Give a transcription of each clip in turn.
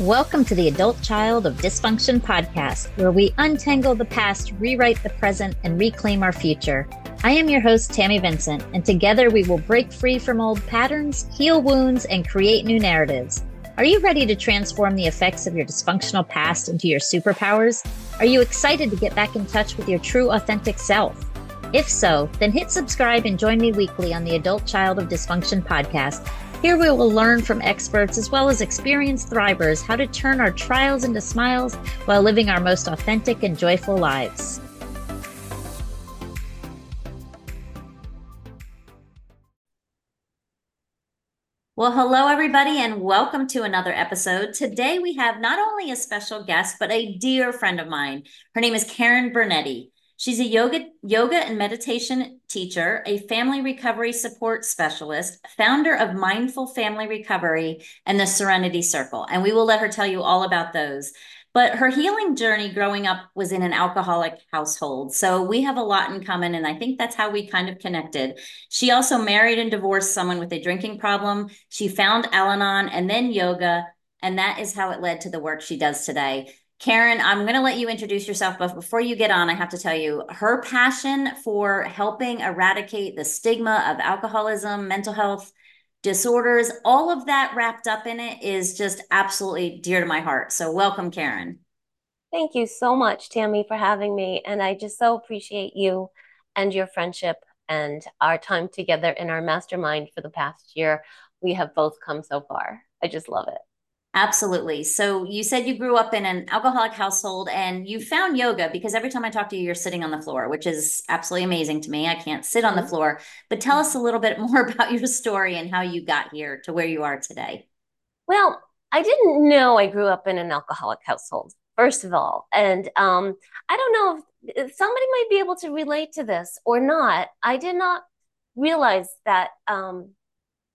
Welcome to the Adult Child of Dysfunction podcast, where we untangle the past, rewrite the present, and reclaim our future. I am your host, Tammy Vincent, and together we will break free from old patterns, heal wounds, and create new narratives. Are you ready to transform the effects of your dysfunctional past into your superpowers? Are you excited to get back in touch with your true, authentic self? If so, then hit subscribe and join me weekly on the Adult Child of Dysfunction podcast here we will learn from experts as well as experienced thrivers how to turn our trials into smiles while living our most authentic and joyful lives. Well, hello, everybody, and welcome to another episode. Today, we have not only a special guest, but a dear friend of mine. Her name is Karen Bernetti. She's a yoga, yoga and meditation teacher, a family recovery support specialist, founder of Mindful Family Recovery and the Serenity Circle. And we will let her tell you all about those. But her healing journey growing up was in an alcoholic household. So we have a lot in common. And I think that's how we kind of connected. She also married and divorced someone with a drinking problem. She found Al Anon and then yoga. And that is how it led to the work she does today. Karen, I'm going to let you introduce yourself, but before you get on, I have to tell you her passion for helping eradicate the stigma of alcoholism, mental health disorders, all of that wrapped up in it is just absolutely dear to my heart. So, welcome, Karen. Thank you so much, Tammy, for having me. And I just so appreciate you and your friendship and our time together in our mastermind for the past year. We have both come so far. I just love it. Absolutely. So you said you grew up in an alcoholic household and you found yoga because every time I talk to you, you're sitting on the floor, which is absolutely amazing to me. I can't sit on the mm-hmm. floor, but tell us a little bit more about your story and how you got here to where you are today. Well, I didn't know I grew up in an alcoholic household, first of all. And um, I don't know if somebody might be able to relate to this or not. I did not realize that um,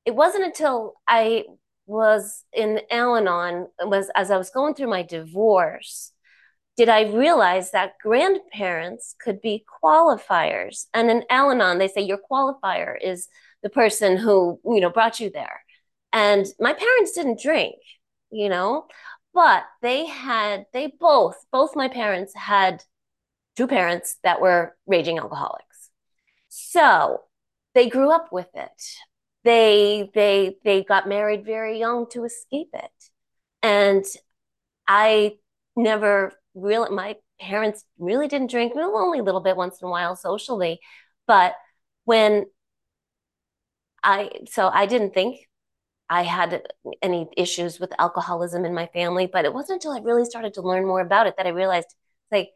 it wasn't until I was in Al-Anon was as I was going through my divorce, did I realize that grandparents could be qualifiers. And in Al-Anon, they say your qualifier is the person who, you know, brought you there. And my parents didn't drink, you know, but they had, they both, both my parents had two parents that were raging alcoholics. So they grew up with it they they they got married very young to escape it. And i never really my parents really didn't drink well, only a little bit once in a while socially. But when i so i didn't think i had any issues with alcoholism in my family but it wasn't until i really started to learn more about it that i realized like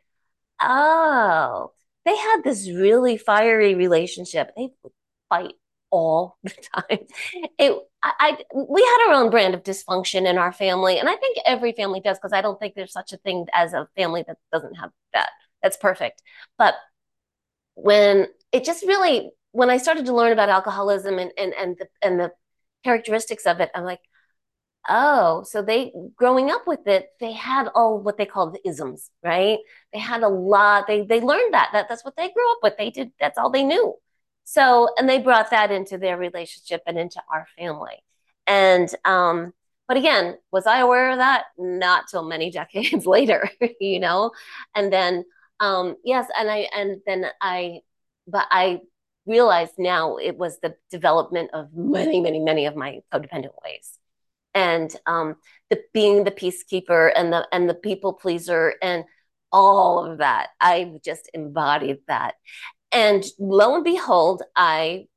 oh they had this really fiery relationship. They would fight all the time. It, I, I, we had our own brand of dysfunction in our family, and I think every family does because I don't think there's such a thing as a family that doesn't have that. That's perfect. But when it just really, when I started to learn about alcoholism and and and the and the characteristics of it, I'm like, oh, so they growing up with it, they had all what they call the isms, right? They had a lot. They they learned that that that's what they grew up with. They did. That's all they knew. So, and they brought that into their relationship and into our family. And, um, but again, was I aware of that? Not till many decades later, you know? And then, um, yes, and I, and then I, but I realized now it was the development of many, many, many of my codependent ways. And um, the being the peacekeeper and the and the people pleaser and all of that. I just embodied that. And lo and behold, I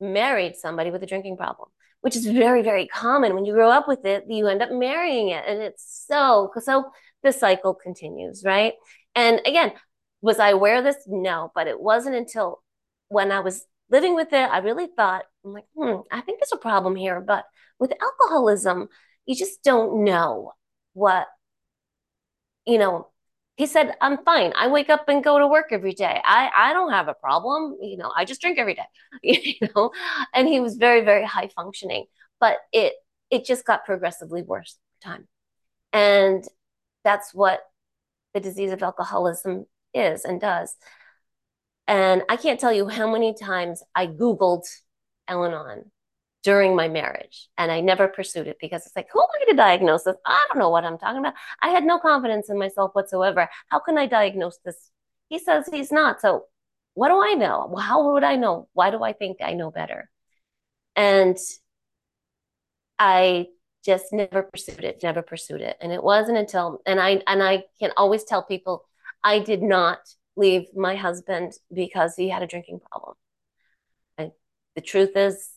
married somebody with a drinking problem, which is very, very common. When you grow up with it, you end up marrying it. And it's so, so the cycle continues, right? And again, was I aware of this? No, but it wasn't until when I was living with it, I really thought, I'm like, hmm, I think there's a problem here. But with alcoholism, you just don't know what, you know, he said i'm fine. I wake up and go to work every day. I i don't have a problem. You know i just drink every day. You know? And he was very very high functioning but it it just got progressively worse over time. And that's what the disease of alcoholism is and does. And i can't tell you how many times i googled al-anon during my marriage. And I never pursued it because it's like, who am I to diagnose this? I don't know what I'm talking about. I had no confidence in myself whatsoever. How can I diagnose this? He says he's not. So what do I know? How would I know? Why do I think I know better? And I just never pursued it, never pursued it. And it wasn't until and I and I can always tell people I did not leave my husband because he had a drinking problem. The truth is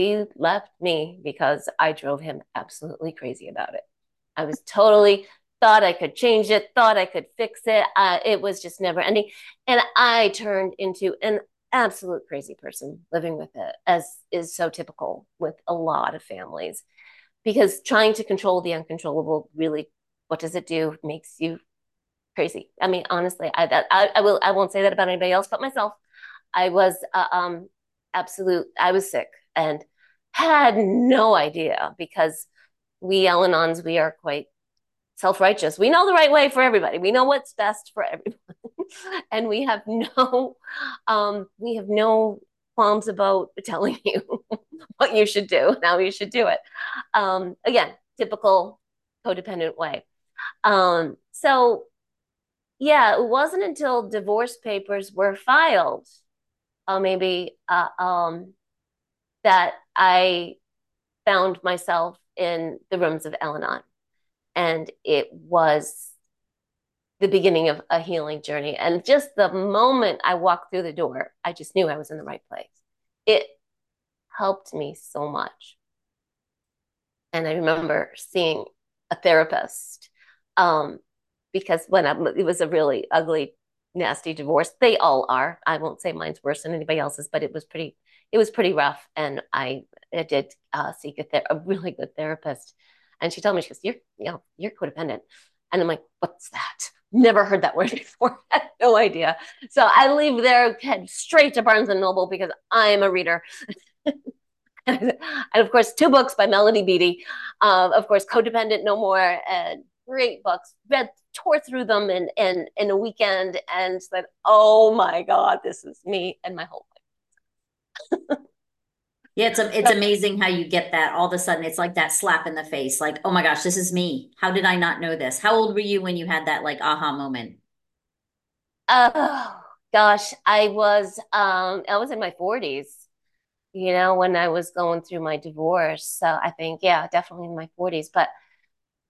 he left me because I drove him absolutely crazy about it. I was totally thought I could change it, thought I could fix it. Uh, it was just never ending. And I turned into an absolute crazy person living with it, as is so typical with a lot of families. Because trying to control the uncontrollable really, what does it do? Makes you crazy. I mean, honestly, I, that, I, I will, I won't say that about anybody else but myself. I was uh, um, absolute, I was sick and had no idea because we Al-Anons, we are quite self-righteous. We know the right way for everybody. We know what's best for everyone. and we have no um, we have no qualms about telling you what you should do how you should do it. Um, again, typical codependent way. Um, so yeah, it wasn't until divorce papers were filed, uh, maybe uh, um, that I found myself in the rooms of Al. And it was the beginning of a healing journey. And just the moment I walked through the door, I just knew I was in the right place. It helped me so much. And I remember seeing a therapist um, because when I, it was a really ugly, nasty divorce, they all are. I won't say mine's worse than anybody else's, but it was pretty it was pretty rough. And I, I did uh, seek a, a really good therapist. And she told me, she goes, you're, you know, you're codependent. And I'm like, what's that? Never heard that word before. no idea. So I leave there, head straight to Barnes and Noble because I'm a reader. and of course, two books by Melody Beattie. Uh, of course, Codependent No More, and great books. Read, tore through them in, in, in a weekend and said, oh my God, this is me and my whole yeah, it's a, it's amazing how you get that all of a sudden. It's like that slap in the face. Like, oh my gosh, this is me. How did I not know this? How old were you when you had that like aha moment? Oh gosh, I was um I was in my 40s, you know, when I was going through my divorce. So I think, yeah, definitely in my 40s. But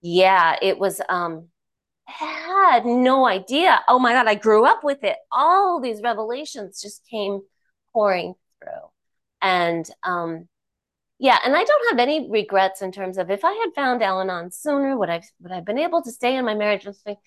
yeah, it was um I had no idea. Oh my God, I grew up with it. All these revelations just came pouring through. And um, yeah, and I don't have any regrets in terms of if I had found Al Anon sooner, would I would I have been able to stay in my marriage? And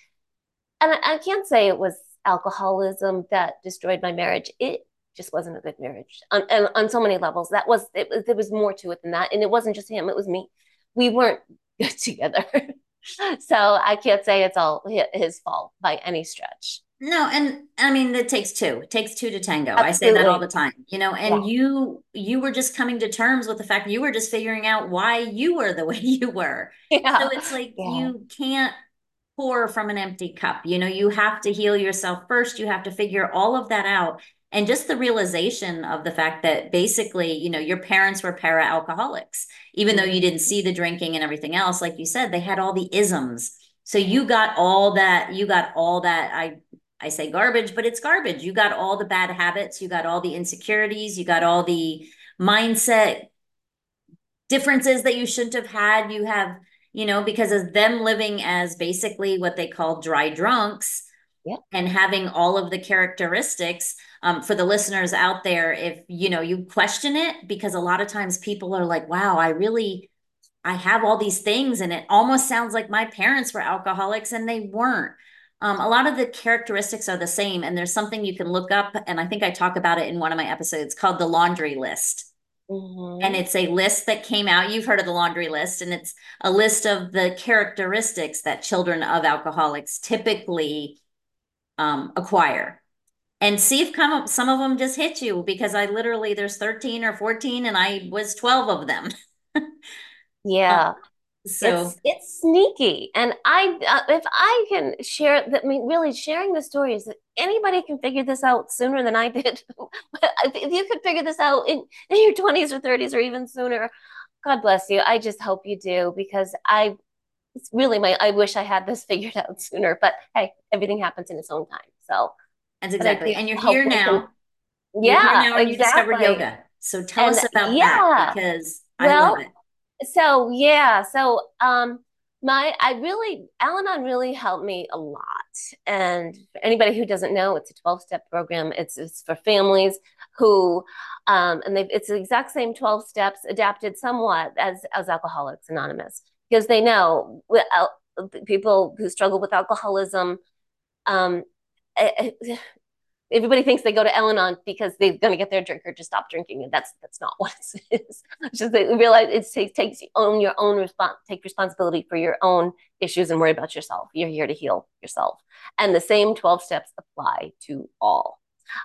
I, I can't say it was alcoholism that destroyed my marriage. It just wasn't a good marriage on, on, on so many levels. That was it, there was more to it than that, and it wasn't just him; it was me. We weren't good together, so I can't say it's all his fault by any stretch. No, and I mean it takes two. It takes two to tango. Absolutely. I say that all the time. You know, and yeah. you you were just coming to terms with the fact you were just figuring out why you were the way you were. Yeah. So it's like yeah. you can't pour from an empty cup. You know, you have to heal yourself first. You have to figure all of that out. And just the realization of the fact that basically, you know, your parents were para alcoholics, even though you didn't mm-hmm. see the drinking and everything else, like you said, they had all the isms. So you got all that, you got all that. I I say garbage, but it's garbage. You got all the bad habits, you got all the insecurities, you got all the mindset differences that you shouldn't have had. You have, you know, because of them living as basically what they call dry drunks yeah. and having all of the characteristics. Um, for the listeners out there, if you know, you question it, because a lot of times people are like, wow, I really I have all these things and it almost sounds like my parents were alcoholics and they weren't. Um, a lot of the characteristics are the same, and there's something you can look up, and I think I talk about it in one of my episodes called the laundry list. Mm-hmm. And it's a list that came out. You've heard of the laundry list, and it's a list of the characteristics that children of alcoholics typically um, acquire. And see if come up, some of them just hit you because I literally there's 13 or 14, and I was 12 of them. yeah. Um, So it's it's sneaky, and I uh, if I can share that, I mean, really sharing the stories that anybody can figure this out sooner than I did. if you could figure this out in, in your twenties or thirties or even sooner, God bless you. I just hope you do because I it's really my I wish I had this figured out sooner. But hey, everything happens in its own time. So that's exactly. And you're here now. Can, yeah, you're here now and exactly. you discovered yoga. So tell and, us about yeah. that because I well, love it so yeah, so um my I really Al-Anon really helped me a lot. And anybody who doesn't know, it's a 12-step program. It's it's for families who um and they it's the exact same 12 steps adapted somewhat as as Alcoholics Anonymous because they know people who struggle with alcoholism um eh, eh, everybody thinks they go to Al-Anon because they're going to get their drinker to stop drinking, and that's that's not what it is. It's just they realize it takes, you own your own response, take responsibility for your own issues, and worry about yourself. You're here to heal yourself, and the same twelve steps apply to all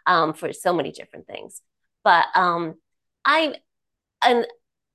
um, for so many different things. But um, I and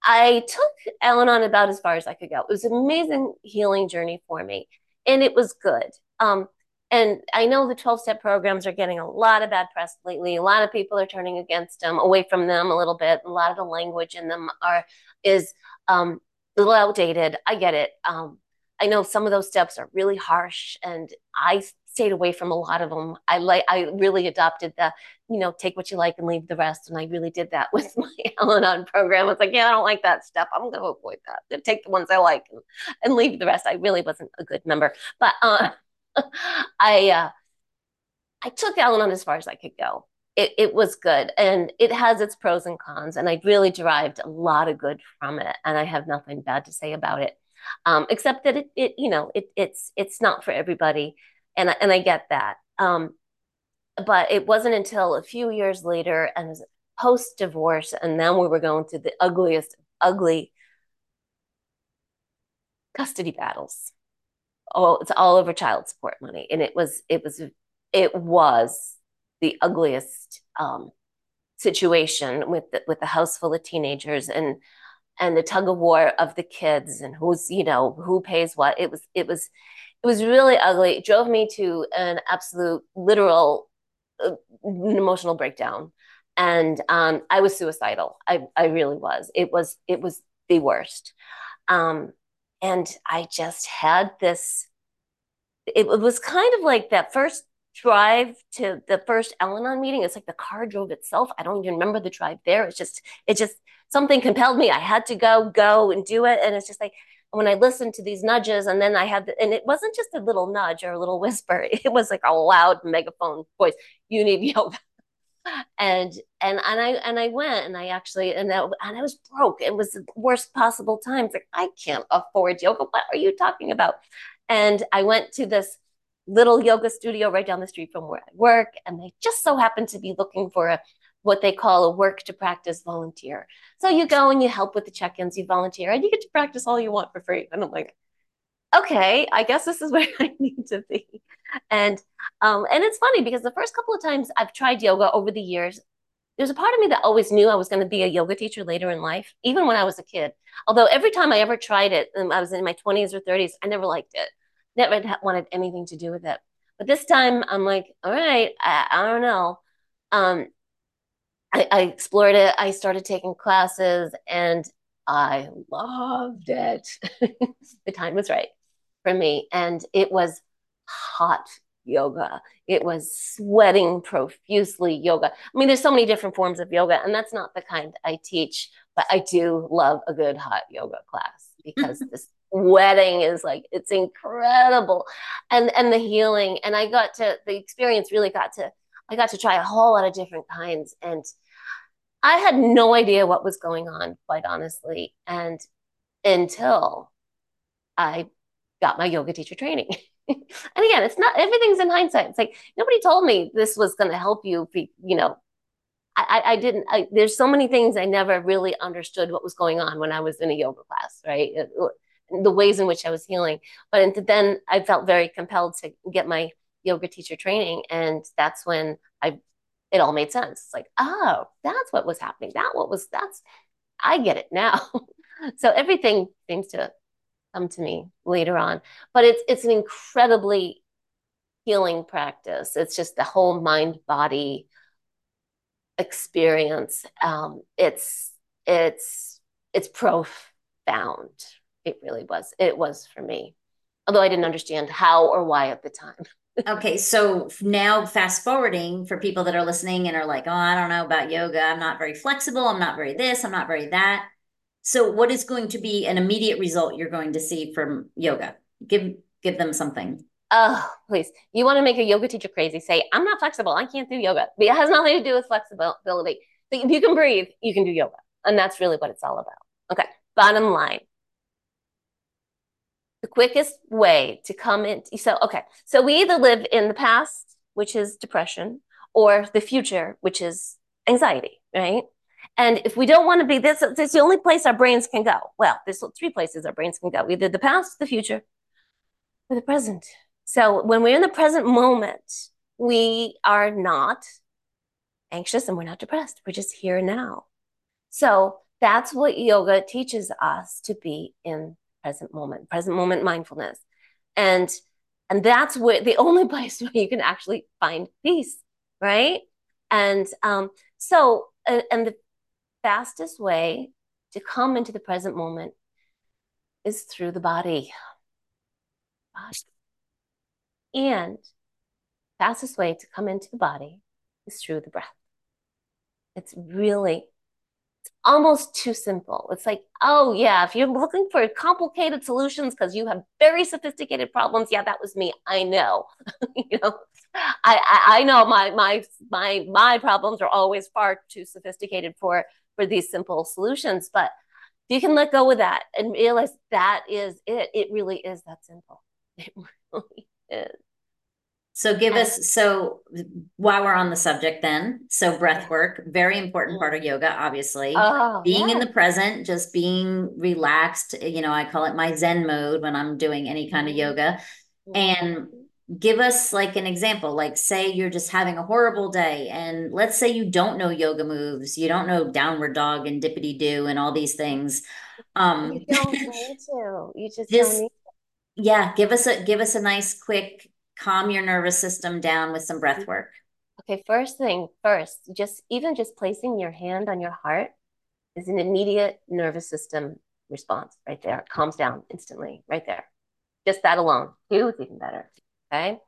I took Al-Anon about as far as I could go. It was an amazing healing journey for me, and it was good. Um, and I know the 12 step programs are getting a lot of bad press lately. A lot of people are turning against them, away from them a little bit. A lot of the language in them are is um, a little outdated. I get it. Um, I know some of those steps are really harsh, and I stayed away from a lot of them. I like I really adopted the, you know, take what you like and leave the rest. And I really did that with my Al-Anon program. It's like, yeah, I don't like that step. I'm going to avoid that. Take the ones I like and, and leave the rest. I really wasn't a good member, but uh, I uh, I took Al-Anon as far as I could go. It, it was good and it has its pros and cons and I really derived a lot of good from it and I have nothing bad to say about it. Um, except that it, it you know it, it's it's not for everybody and and I get that. Um, but it wasn't until a few years later and post divorce and then we were going through the ugliest ugly custody battles oh, it's all over child support money. And it was, it was, it was the ugliest um, situation with the, with the house full of teenagers and and the tug of war of the kids and who's you know who pays what. It was it was it was really ugly. It drove me to an absolute literal uh, emotional breakdown and um, I was suicidal. I, I really was. It was it was the worst. Um, and I just had this. It, it was kind of like that first drive to the first Al-Anon meeting. It's like the car drove itself. I don't even remember the drive there. It's just, it just something compelled me. I had to go, go and do it. And it's just like when I listened to these nudges, and then I had, the, and it wasn't just a little nudge or a little whisper. It was like a loud megaphone voice. You need yoga and and and I and I went and I actually and that and I was broke. It was the worst possible times. Like I can't afford yoga. What are you talking about? And I went to this little yoga studio right down the street from where I work, and they just so happened to be looking for a what they call a work to practice volunteer. So you go and you help with the check-ins, you volunteer, and you get to practice all you want for free. And I'm like, okay, I guess this is where I need to be. And um, and it's funny because the first couple of times I've tried yoga over the years, there's a part of me that always knew I was going to be a yoga teacher later in life, even when I was a kid. Although every time I ever tried it, and I was in my 20s or 30s, I never liked it. Never wanted anything to do with it. But this time, I'm like, all right, I, I don't know. Um, I, I explored it. I started taking classes, and I loved it. the time was right for me. And it was hot yoga. It was sweating profusely yoga. I mean, there's so many different forms of yoga, and that's not the kind I teach, but I do love a good hot yoga class because this sweating is like it's incredible. And and the healing. And I got to the experience really got to I got to try a whole lot of different kinds. And I had no idea what was going on, quite honestly. And until I got my yoga teacher training. and again, it's not everything's in hindsight. It's like nobody told me this was going to help you. Be, you know, I, I didn't. I, there's so many things I never really understood what was going on when I was in a yoga class, right? It, the ways in which I was healing. But then I felt very compelled to get my yoga teacher training, and that's when I it all made sense. It's like, oh, that's what was happening. That what was that's I get it now. so everything seems to come to me later on. But it's it's an incredibly healing practice. It's just the whole mind body experience. Um, it's it's it's profound. It really was. It was for me, although I didn't understand how or why at the time. okay, so now fast forwarding for people that are listening and are like, oh, I don't know about yoga. I'm not very flexible. I'm not very this. I'm not very that. So, what is going to be an immediate result you're going to see from yoga? Give give them something. Oh, please. You want to make a yoga teacher crazy? Say, I'm not flexible. I can't do yoga. But it has nothing to do with flexibility. If you can breathe, you can do yoga. And that's really what it's all about. Okay. Bottom line. The quickest way to come in. So, okay. So we either live in the past, which is depression, or the future, which is anxiety, right? And if we don't want to be this, it's the only place our brains can go. Well, there's three places our brains can go either the past, the future, or the present. So when we're in the present moment, we are not anxious and we're not depressed. We're just here now. So that's what yoga teaches us to be in present moment, present moment mindfulness. And and that's where the only place where you can actually find peace, right? And um, so uh, and the fastest way to come into the present moment is through the body. And fastest way to come into the body is through the breath. It's really, it's almost too simple. It's like, oh yeah, if you're looking for complicated solutions because you have very sophisticated problems, yeah, that was me. I know. you know, I, I I know my my my my problems are always far too sophisticated for for these simple solutions. But if you can let go of that and realize that is it, it really is that simple. It really is. So give us so while we're on the subject then, so breath work, very important part of yoga, obviously. Oh, being yeah. in the present, just being relaxed, you know, I call it my zen mode when I'm doing any kind of mm-hmm. yoga. Mm-hmm. And give us like an example, like say you're just having a horrible day and let's say you don't know yoga moves, you don't know downward dog and dippity do and all these things. Um you don't need to. You just, just don't need to. Yeah, give us a give us a nice quick calm your nervous system down with some breath work. Okay, first thing first, just even just placing your hand on your heart is an immediate nervous system response right there. It calms down instantly right there. Just that alone. Two is even better. Okay.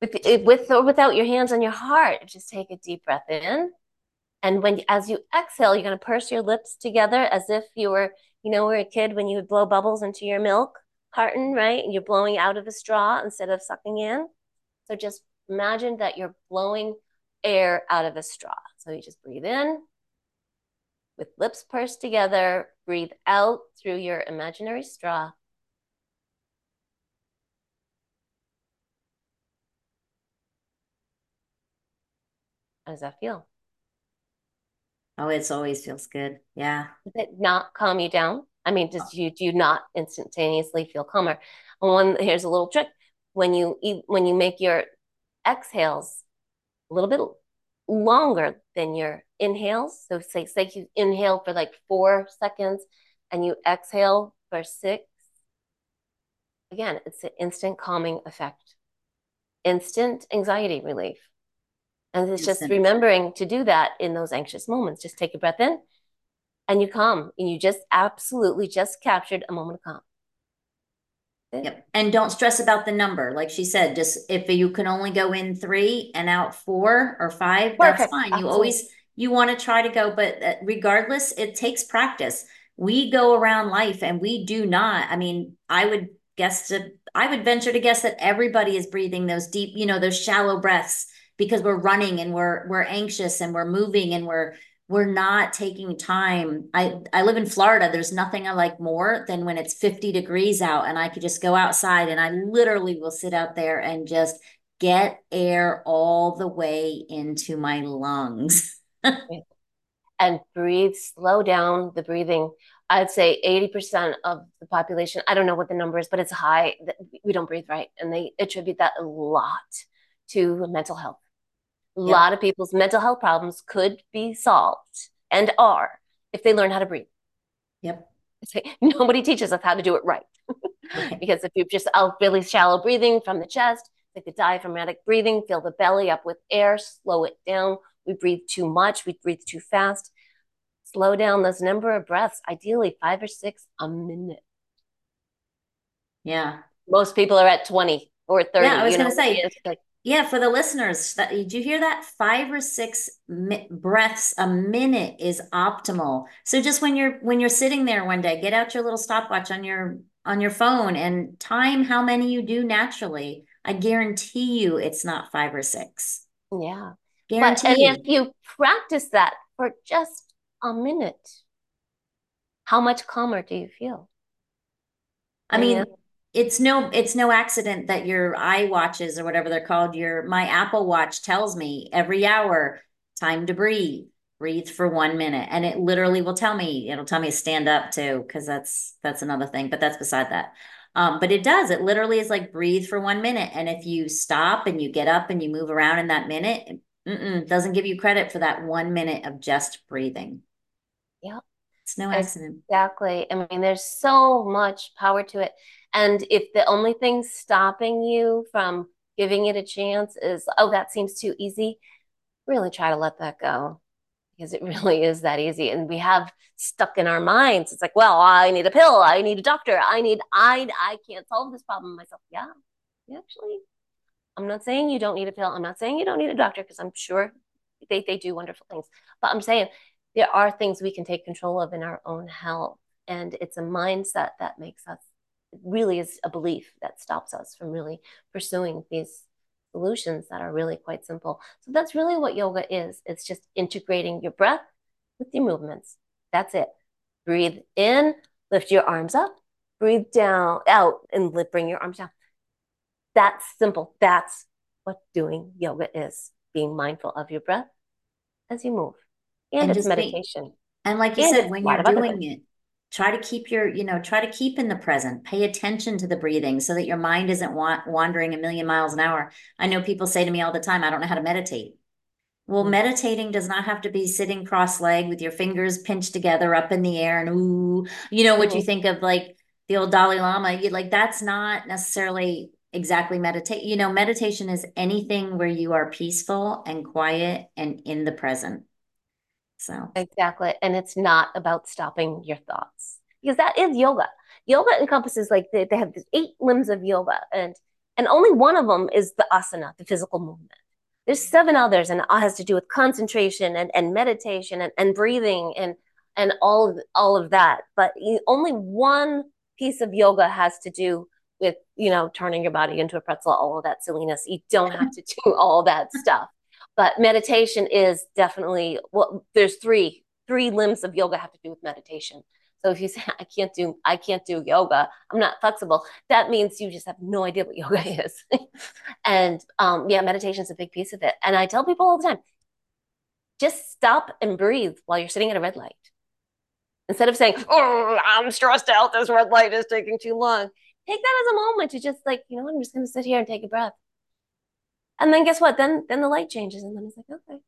With, eh, with or without your hands on your heart, just take a deep breath in. And when as you exhale, you're going to purse your lips together as if you were, you know, were a kid when you would blow bubbles into your milk carton, right? And you're blowing out of a straw instead of sucking in. So just imagine that you're blowing air out of a straw. So you just breathe in with lips pursed together, breathe out through your imaginary straw. How does that feel? Oh, it's always feels good. Yeah. Does it not calm you down? I mean, does you do you not instantaneously feel calmer? And One here's a little trick: when you eat, when you make your exhales a little bit longer than your inhales. So say say you inhale for like four seconds and you exhale for six. Again, it's an instant calming effect, instant anxiety relief. And it's just remembering to do that in those anxious moments. Just take a breath in and you calm and you just absolutely just captured a moment of calm. Yep. And don't stress about the number. Like she said, just if you can only go in three and out four or five, Perfect. that's fine. Absolutely. You always you want to try to go, but uh, regardless, it takes practice. We go around life and we do not. I mean, I would guess to I would venture to guess that everybody is breathing those deep, you know, those shallow breaths because we're running and we're we're anxious and we're moving and we're we're not taking time. I, I live in Florida. There's nothing I like more than when it's 50 degrees out and I could just go outside and I literally will sit out there and just get air all the way into my lungs. and breathe, slow down the breathing. I'd say 80% of the population, I don't know what the number is, but it's high. We don't breathe right. And they attribute that a lot to mental health. A yep. lot of people's mental health problems could be solved and are if they learn how to breathe. Yep. nobody teaches us how to do it right. right. because if you just out really shallow breathing from the chest, like the diaphragmatic breathing, fill the belly up with air, slow it down. We breathe too much, we breathe too fast. Slow down those number of breaths, ideally five or six a minute. Yeah. Most people are at 20 or 30. Yeah, I was going to say, like, yeah, for the listeners, that, did you hear that? Five or six mi- breaths a minute is optimal. So just when you're when you're sitting there one day, get out your little stopwatch on your on your phone and time how many you do naturally. I guarantee you, it's not five or six. Yeah, guarantee. But, and if you practice that for just a minute, how much calmer do you feel? I mean, it's no it's no accident that your eye watches or whatever they're called your my Apple Watch tells me every hour time to breathe breathe for one minute. And it literally will tell me it'll tell me to stand up too because that's that's another thing but that's beside that. Um, but it does it literally is like breathe for one minute. And if you stop and you get up and you move around in that minute it doesn't give you credit for that one minute of just breathing. Yeah it's no accident. exactly. I mean there's so much power to it and if the only thing stopping you from giving it a chance is, oh, that seems too easy, really try to let that go because it really is that easy. And we have stuck in our minds. It's like, well, I need a pill. I need a doctor. I need, I, I can't solve this problem myself. Yeah, actually, I'm not saying you don't need a pill. I'm not saying you don't need a doctor because I'm sure they, they do wonderful things. But I'm saying there are things we can take control of in our own health. And it's a mindset that makes us really is a belief that stops us from really pursuing these solutions that are really quite simple. So that's really what yoga is. It's just integrating your breath with your movements. That's it. Breathe in, lift your arms up, breathe down, out, and lift, bring your arms down. That's simple. That's what doing yoga is being mindful of your breath as you move. And, and it's meditation. Be, and like you and said, when you're doing it, try to keep your you know try to keep in the present. Pay attention to the breathing so that your mind isn't wa- wandering a million miles an hour. I know people say to me all the time i don't know how to meditate. Well meditating does not have to be sitting cross-legged with your fingers pinched together up in the air and ooh you know what you think of like the old dalai lama. You like that's not necessarily exactly meditate you know meditation is anything where you are peaceful and quiet and in the present so exactly. And it's not about stopping your thoughts because that is yoga. Yoga encompasses like they, they have these eight limbs of yoga and and only one of them is the asana, the physical movement. There's seven others and it has to do with concentration and, and meditation and, and breathing and and all of all of that. But only one piece of yoga has to do with you know turning your body into a pretzel, all of that silliness. You don't have to do all that stuff but meditation is definitely well there's three three limbs of yoga have to do with meditation. So if you say i can't do i can't do yoga i'm not flexible that means you just have no idea what yoga is. And um, yeah meditation is a big piece of it. And i tell people all the time just stop and breathe while you're sitting at a red light. Instead of saying oh i'm stressed out this red light is taking too long take that as a moment to just like you know i'm just going to sit here and take a breath and then guess what? Then then the light changes, and then it's like, okay.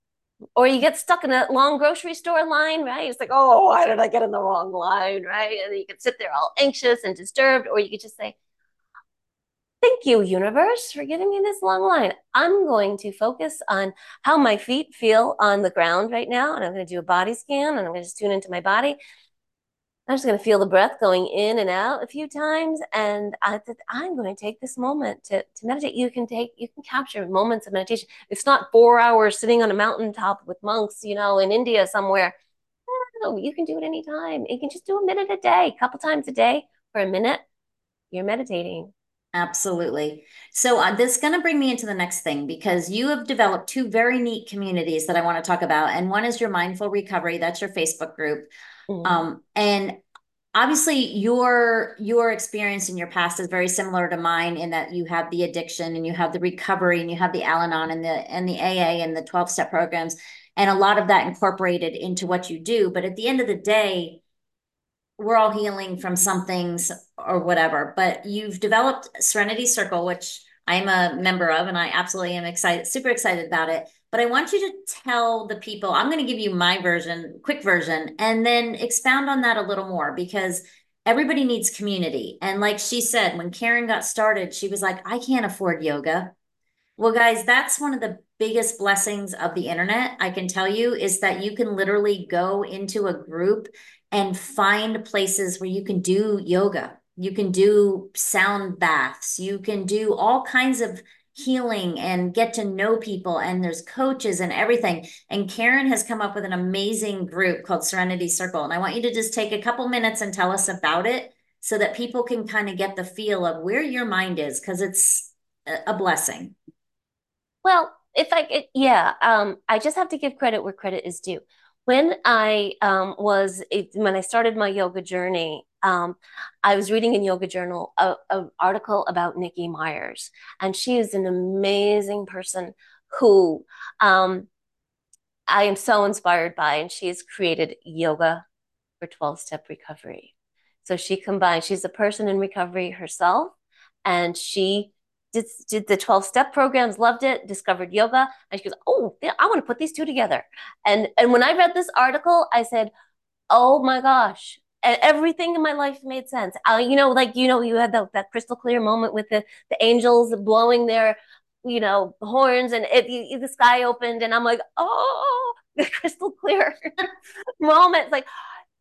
Or you get stuck in a long grocery store line, right? It's like, oh, why did I get in the wrong line, right? And you could sit there all anxious and disturbed, or you could just say, Thank you, universe, for giving me this long line. I'm going to focus on how my feet feel on the ground right now, and I'm going to do a body scan, and I'm going to just tune into my body. I'm just going to feel the breath going in and out a few times. And I, said, I'm going to take this moment to, to meditate. You can take, you can capture moments of meditation. It's not four hours sitting on a mountaintop with monks, you know, in India somewhere. No, you can do it anytime. You can just do a minute a day, a couple times a day for a minute. You're meditating. Absolutely. So uh, this is going to bring me into the next thing because you have developed two very neat communities that I want to talk about. And one is your mindful recovery. That's your Facebook group. Mm-hmm. Um, and obviously your your experience in your past is very similar to mine in that you have the addiction and you have the recovery and you have the Al-Anon and the and the AA and the 12 step programs and a lot of that incorporated into what you do. But at the end of the day we're all healing from some things or whatever. But you've developed Serenity Circle which I'm a member of and I absolutely am excited super excited about it but I want you to tell the people, I'm going to give you my version, quick version, and then expound on that a little more because everybody needs community. And like she said, when Karen got started, she was like, I can't afford yoga. Well, guys, that's one of the biggest blessings of the internet, I can tell you, is that you can literally go into a group and find places where you can do yoga. You can do sound baths. You can do all kinds of healing and get to know people and there's coaches and everything. And karen has come up with an amazing group called serenity circle and i want you to just take a couple minutes and tell us about it so that people can kind of get the feel of where your mind is because it's a blessing. Well if i yeah um, i just have to give credit where credit is due when i um, was when i started my yoga journey um, I was reading in Yoga Journal an article about Nikki Myers, and she is an amazing person who um, I am so inspired by, and she has created yoga for 12 step recovery. So she combined, she's a person in recovery herself, and she did, did the 12 step programs, loved it, discovered yoga, and she goes, Oh, I want to put these two together. And, and when I read this article, I said, Oh my gosh, and everything in my life made sense. Uh, you know, like you know, you had the, that crystal clear moment with the the angels blowing their, you know, horns, and it, you, the sky opened, and I'm like, oh, the crystal clear moment. like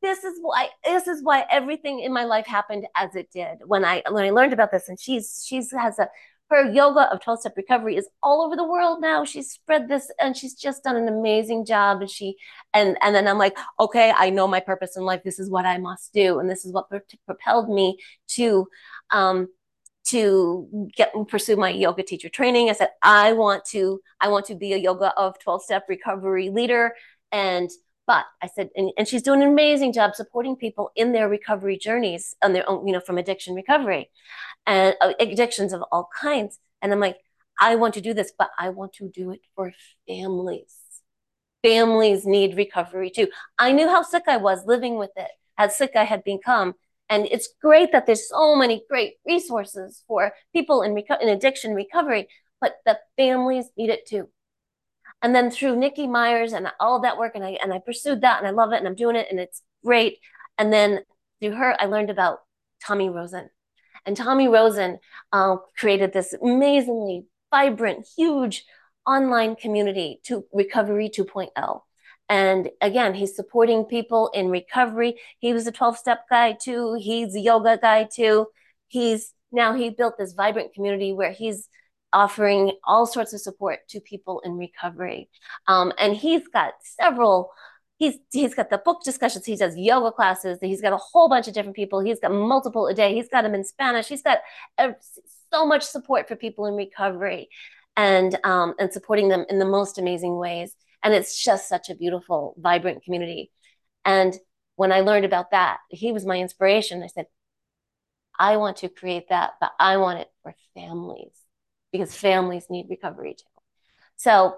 this is why this is why everything in my life happened as it did when I when I learned about this. And she's she's has a her yoga of 12 step recovery is all over the world now. She's spread this and she's just done an amazing job and she and and then i'm like okay i know my purpose in life. This is what i must do and this is what propelled me to um to get pursue my yoga teacher training. I said i want to i want to be a yoga of 12 step recovery leader and but I said, and, and, she's doing an amazing job supporting people in their recovery journeys on their own, you know, from addiction recovery and uh, addictions of all kinds. And I'm like, I want to do this, but I want to do it for families. Families need recovery too. I knew how sick I was living with it, how sick I had become. And it's great that there's so many great resources for people in, reco- in addiction recovery, but the families need it too. And then through Nikki Myers and all that work, and I and I pursued that, and I love it, and I'm doing it, and it's great. And then through her, I learned about Tommy Rosen, and Tommy Rosen uh, created this amazingly vibrant, huge online community to Recovery 2.0. And again, he's supporting people in recovery. He was a 12 step guy too. He's a yoga guy too. He's now he built this vibrant community where he's offering all sorts of support to people in recovery. Um, and he's got several he's he's got the book discussions he does yoga classes he's got a whole bunch of different people he's got multiple a day he's got them in spanish he's got so much support for people in recovery and um, and supporting them in the most amazing ways. And it's just such a beautiful vibrant community. And when i learned about that he was my inspiration. I said i want to create that but i want it for families because families need recovery too so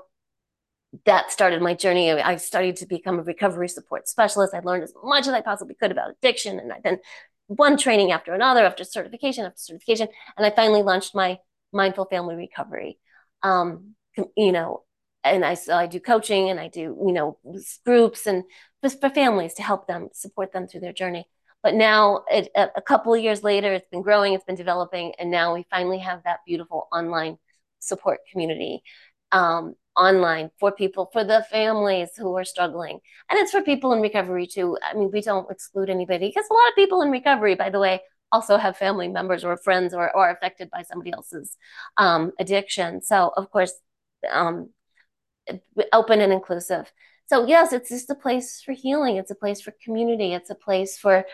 that started my journey. I started to become a recovery support specialist. I learned as much as I possibly could about addiction, and I then one training after another, after certification after certification, and I finally launched my mindful family recovery. Um, you know, and I so I do coaching and I do you know groups and just for families to help them support them through their journey. But now, it, a couple of years later, it's been growing, it's been developing, and now we finally have that beautiful online support community. Um, online for people, for the families who are struggling. And it's for people in recovery too. I mean, we don't exclude anybody because a lot of people in recovery, by the way, also have family members or friends or, or affected by somebody else's um, addiction. So, of course, um, open and inclusive. So, yes, it's just a place for healing. It's a place for community. It's a place for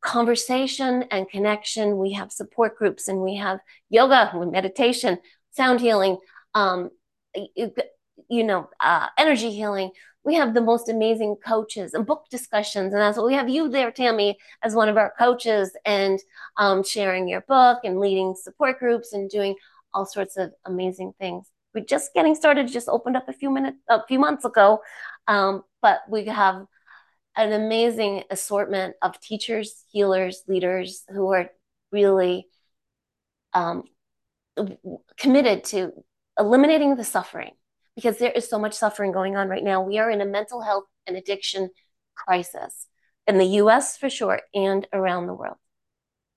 conversation and connection. We have support groups and we have yoga, meditation, sound healing, um, you know, uh, energy healing. We have the most amazing coaches and book discussions. And that's what we have you there, Tammy, as one of our coaches and um, sharing your book and leading support groups and doing all sorts of amazing things. We're just getting started, just opened up a few minutes, a few months ago. Um, but we have an amazing assortment of teachers, healers, leaders who are really um, committed to eliminating the suffering because there is so much suffering going on right now. We are in a mental health and addiction crisis in the US for sure and around the world.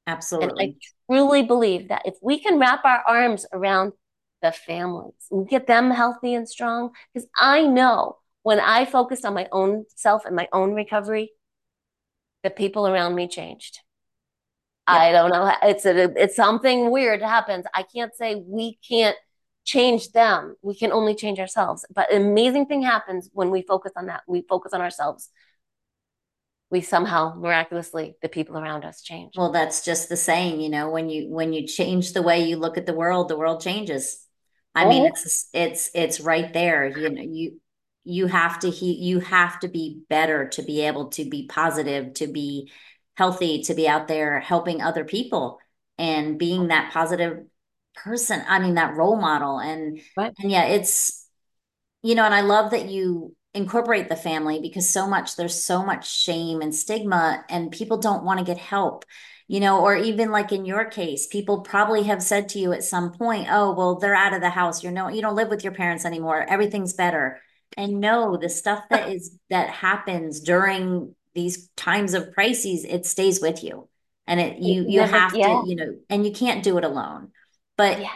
Absolutely. And I truly believe that if we can wrap our arms around the families and get them healthy and strong, because I know when I focused on my own self and my own recovery, the people around me changed. Yeah. I don't know. It's a, it's something weird happens. I can't say we can't change them. We can only change ourselves. But an amazing thing happens when we focus on that. We focus on ourselves. We somehow miraculously the people around us change. Well, that's just the saying, you know, when you when you change the way you look at the world, the world changes. I oh. mean, it's it's it's right there. You know, you you have to he you have to be better to be able to be positive, to be healthy, to be out there helping other people and being that positive person. I mean, that role model. And right. and yeah, it's you know, and I love that you incorporate the family because so much there's so much shame and stigma and people don't want to get help you know, or even like in your case, people probably have said to you at some point, oh, well, they're out of the house. You're no, you don't live with your parents anymore. Everything's better. And no, the stuff that is that happens during these times of crises, it stays with you. And it you you Never, have yeah. to, you know, and you can't do it alone. But yeah.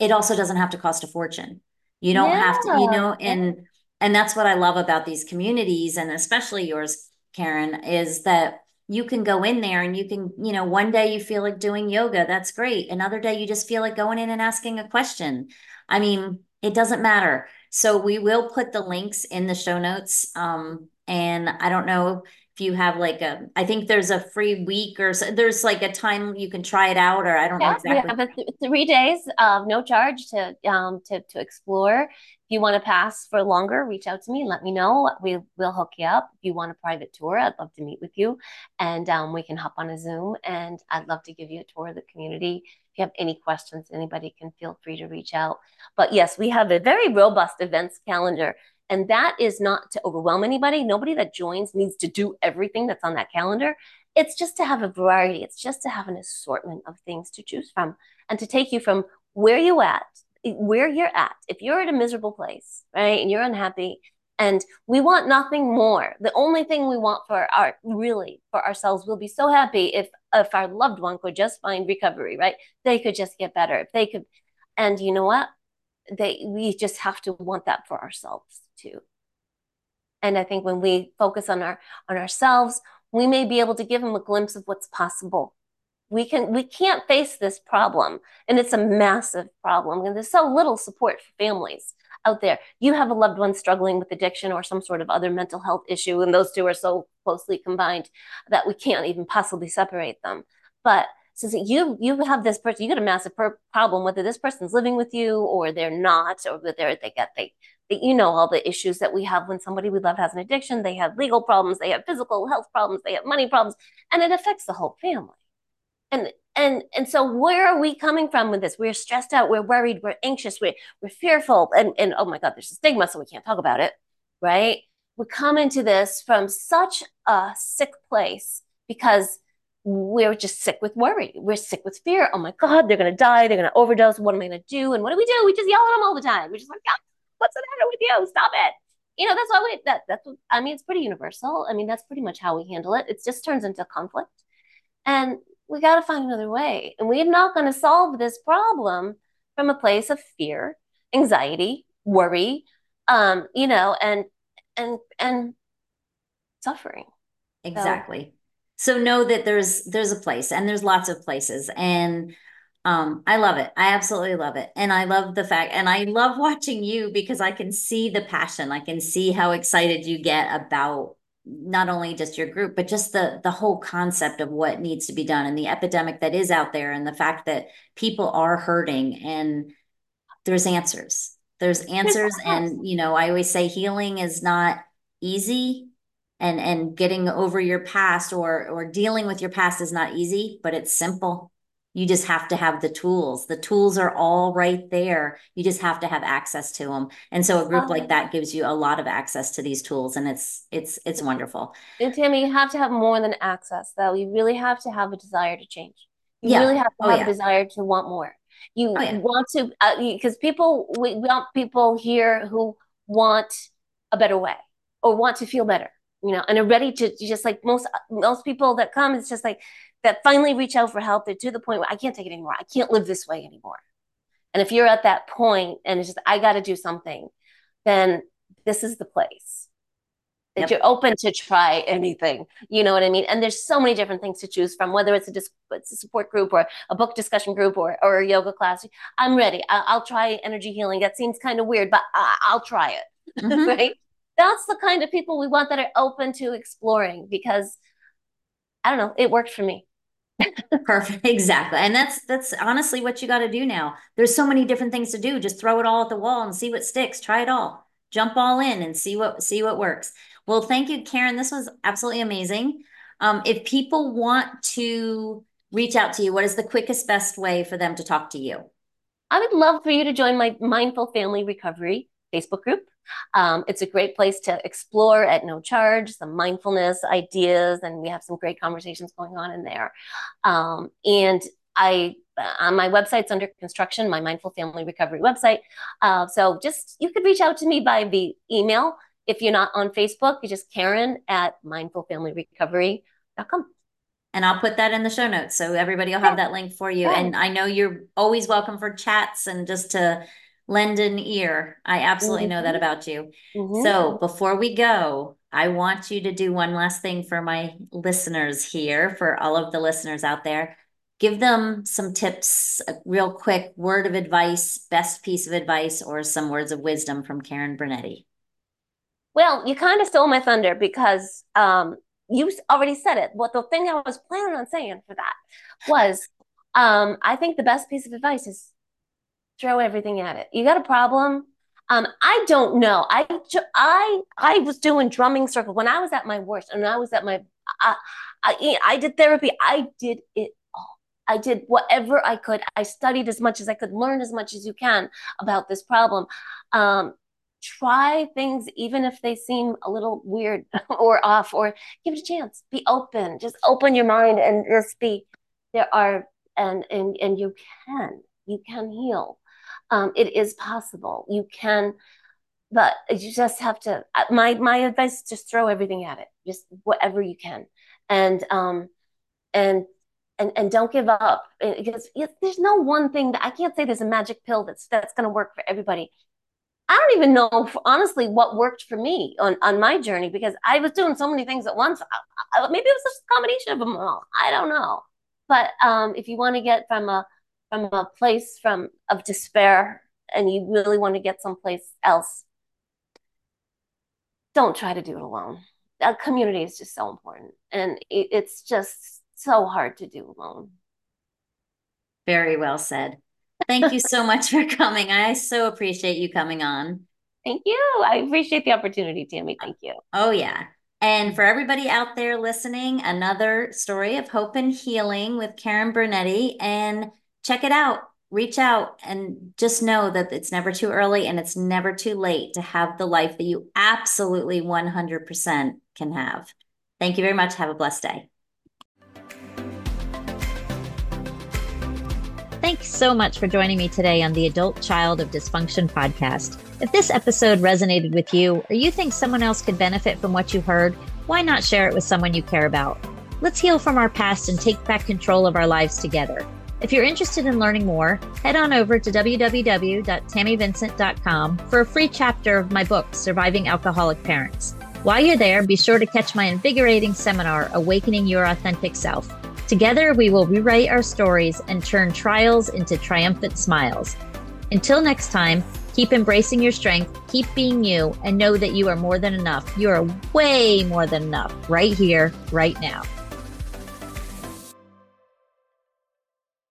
it also doesn't have to cost a fortune. You don't yeah. have to, you know, and and that's what I love about these communities and especially yours, Karen, is that you can go in there and you can, you know, one day you feel like doing yoga, that's great. Another day you just feel like going in and asking a question. I mean, it doesn't matter. So we will put the links in the show notes. Um, and I don't know if you have like a, I think there's a free week or so, there's like a time you can try it out, or I don't yeah, know exactly. We have th- three days of no charge to um to to explore If you want to pass for longer, reach out to me. Let me know. We will hook you up. If you want a private tour, I'd love to meet with you, and um, we can hop on a Zoom. And I'd love to give you a tour of the community. If you have any questions, anybody can feel free to reach out. But yes, we have a very robust events calendar. And that is not to overwhelm anybody. Nobody that joins needs to do everything that's on that calendar. It's just to have a variety. It's just to have an assortment of things to choose from and to take you from where you at where you're at, if you're at a miserable place, right, and you're unhappy, and we want nothing more. The only thing we want for our really for ourselves, we'll be so happy if if our loved one could just find recovery, right? They could just get better. If they could, and you know what? They we just have to want that for ourselves too. And I think when we focus on our on ourselves, we may be able to give them a glimpse of what's possible. We can we can't face this problem and it's a massive problem and there's so little support for families out there. You have a loved one struggling with addiction or some sort of other mental health issue and those two are so closely combined that we can't even possibly separate them. But since you you have this person you got a massive per- problem whether this person's living with you or they're not or whether they get they, they you know all the issues that we have when somebody we love has an addiction they have legal problems they have physical health problems they have money problems and it affects the whole family. And and and so where are we coming from with this? We're stressed out we're worried we're anxious we're, we're fearful and and oh my god there's a stigma so we can't talk about it right? We come into this from such a sick place because we're just sick with worry we're sick with fear. Oh my god they're going to die they're going to overdose what am i going to do? And what do we do? We just yell at them all the time. We're just like oh, what's the matter with you stop it you know that's why we that that's i mean it's pretty universal i mean that's pretty much how we handle it it just turns into conflict and we got to find another way. And we're not going to solve this problem from a place of fear, anxiety, worry, um, you know, and and and suffering. Exactly. So, so know that there's there's a place and there's lots of places and um i love it. I absolutely love it. And i love the fact and i love watching you because i can see the passion. I can see how excited you get about not only just your group but just the the whole concept of what needs to be done and the epidemic that is out there and the fact that people are hurting and there's answers. There's answers and you know i always say healing is not easy and and getting over your past or or dealing with your past is not easy but it's simple you just have to have the tools. The tools are all right there. You just have to have access to them. And so a group like that gives you a lot of access to these tools and it's it's it's wonderful. And Tammy, you have to have more than access though. You really have to have a desire to change. You yeah. really have to oh, have yeah. a desire to want more. You oh, yeah. want to because uh, people we want people here who want a better way or want to feel better you know, and are ready to just like most most people that come, it's just like that finally reach out for help. They're to the point where I can't take it anymore. I can't live this way anymore. And if you're at that point and it's just I got to do something, then this is the place that yep. you're open to try anything. You know what I mean? And there's so many different things to choose from, whether it's a, dis- it's a support group or a book discussion group or, or a yoga class. I'm ready. I- will try energy healing. That seems kind of weird, but I- will try it. Mm-hmm. right? That's the kind of people we want that are open to exploring because I don't know, it worked for me. Perfect. Exactly. And that's that's honestly what you got to do now. There's so many different things to do. Just throw it all at the wall and see what sticks. Try it all. Jump all in and see what see what works. Well, thank you, Karen. This was absolutely amazing. Um, if people want to reach out to you, what is the quickest, best way for them to talk to you? I would love for you to join my Mindful Family Recovery Facebook group. Um, it's a great place to explore at no charge some mindfulness ideas, and we have some great conversations going on in there. Um, and I on my website's under construction, my Mindful Family Recovery website. Uh, so just you could reach out to me by the email. If you're not on Facebook, you just Karen at mindfulfamilyrecovery.com. And I'll put that in the show notes so everybody will have that link for you. And I know you're always welcome for chats and just to lend an ear. I absolutely mm-hmm. know that mm-hmm. about you. Mm-hmm. So before we go, I want you to do one last thing for my listeners here, for all of the listeners out there. Give them some tips, a real quick word of advice, best piece of advice, or some words of wisdom from Karen Bernetti. Well, you kind of stole my thunder because um, you already said it. What the thing I was planning on saying for that was um, I think the best piece of advice is throw everything at it. You got a problem? Um, I don't know. I I I was doing drumming circles when I was at my worst, and I was at my I, I I did therapy. I did it all. I did whatever I could. I studied as much as I could, learn as much as you can about this problem. Um, try things even if they seem a little weird or off, or give it a chance. Be open. Just open your mind and just be. There are and and and you can you can heal um, it is possible. You can, but you just have to. Uh, my my advice is just throw everything at it, just whatever you can, and um, and and and don't give up because there's no one thing that I can't say there's a magic pill that's that's going to work for everybody. I don't even know honestly what worked for me on on my journey because I was doing so many things at once. I, I, maybe it was just a combination of them all. I don't know. But um, if you want to get from a from a place from of despair and you really want to get someplace else don't try to do it alone. A community is just so important and it, it's just so hard to do alone. Very well said. Thank you so much for coming. I so appreciate you coming on. Thank you. I appreciate the opportunity tammy. Thank you. Oh yeah. And for everybody out there listening, another story of hope and healing with Karen Bernetti. And check it out, reach out, and just know that it's never too early and it's never too late to have the life that you absolutely 100% can have. Thank you very much. Have a blessed day. Thanks so much for joining me today on the Adult Child of Dysfunction podcast. If this episode resonated with you or you think someone else could benefit from what you heard, why not share it with someone you care about? Let's heal from our past and take back control of our lives together. If you're interested in learning more, head on over to www.tammyvincent.com for a free chapter of my book, Surviving Alcoholic Parents. While you're there, be sure to catch my invigorating seminar, Awakening Your Authentic Self. Together, we will rewrite our stories and turn trials into triumphant smiles. Until next time, keep embracing your strength, keep being you, and know that you are more than enough. You are way more than enough right here, right now.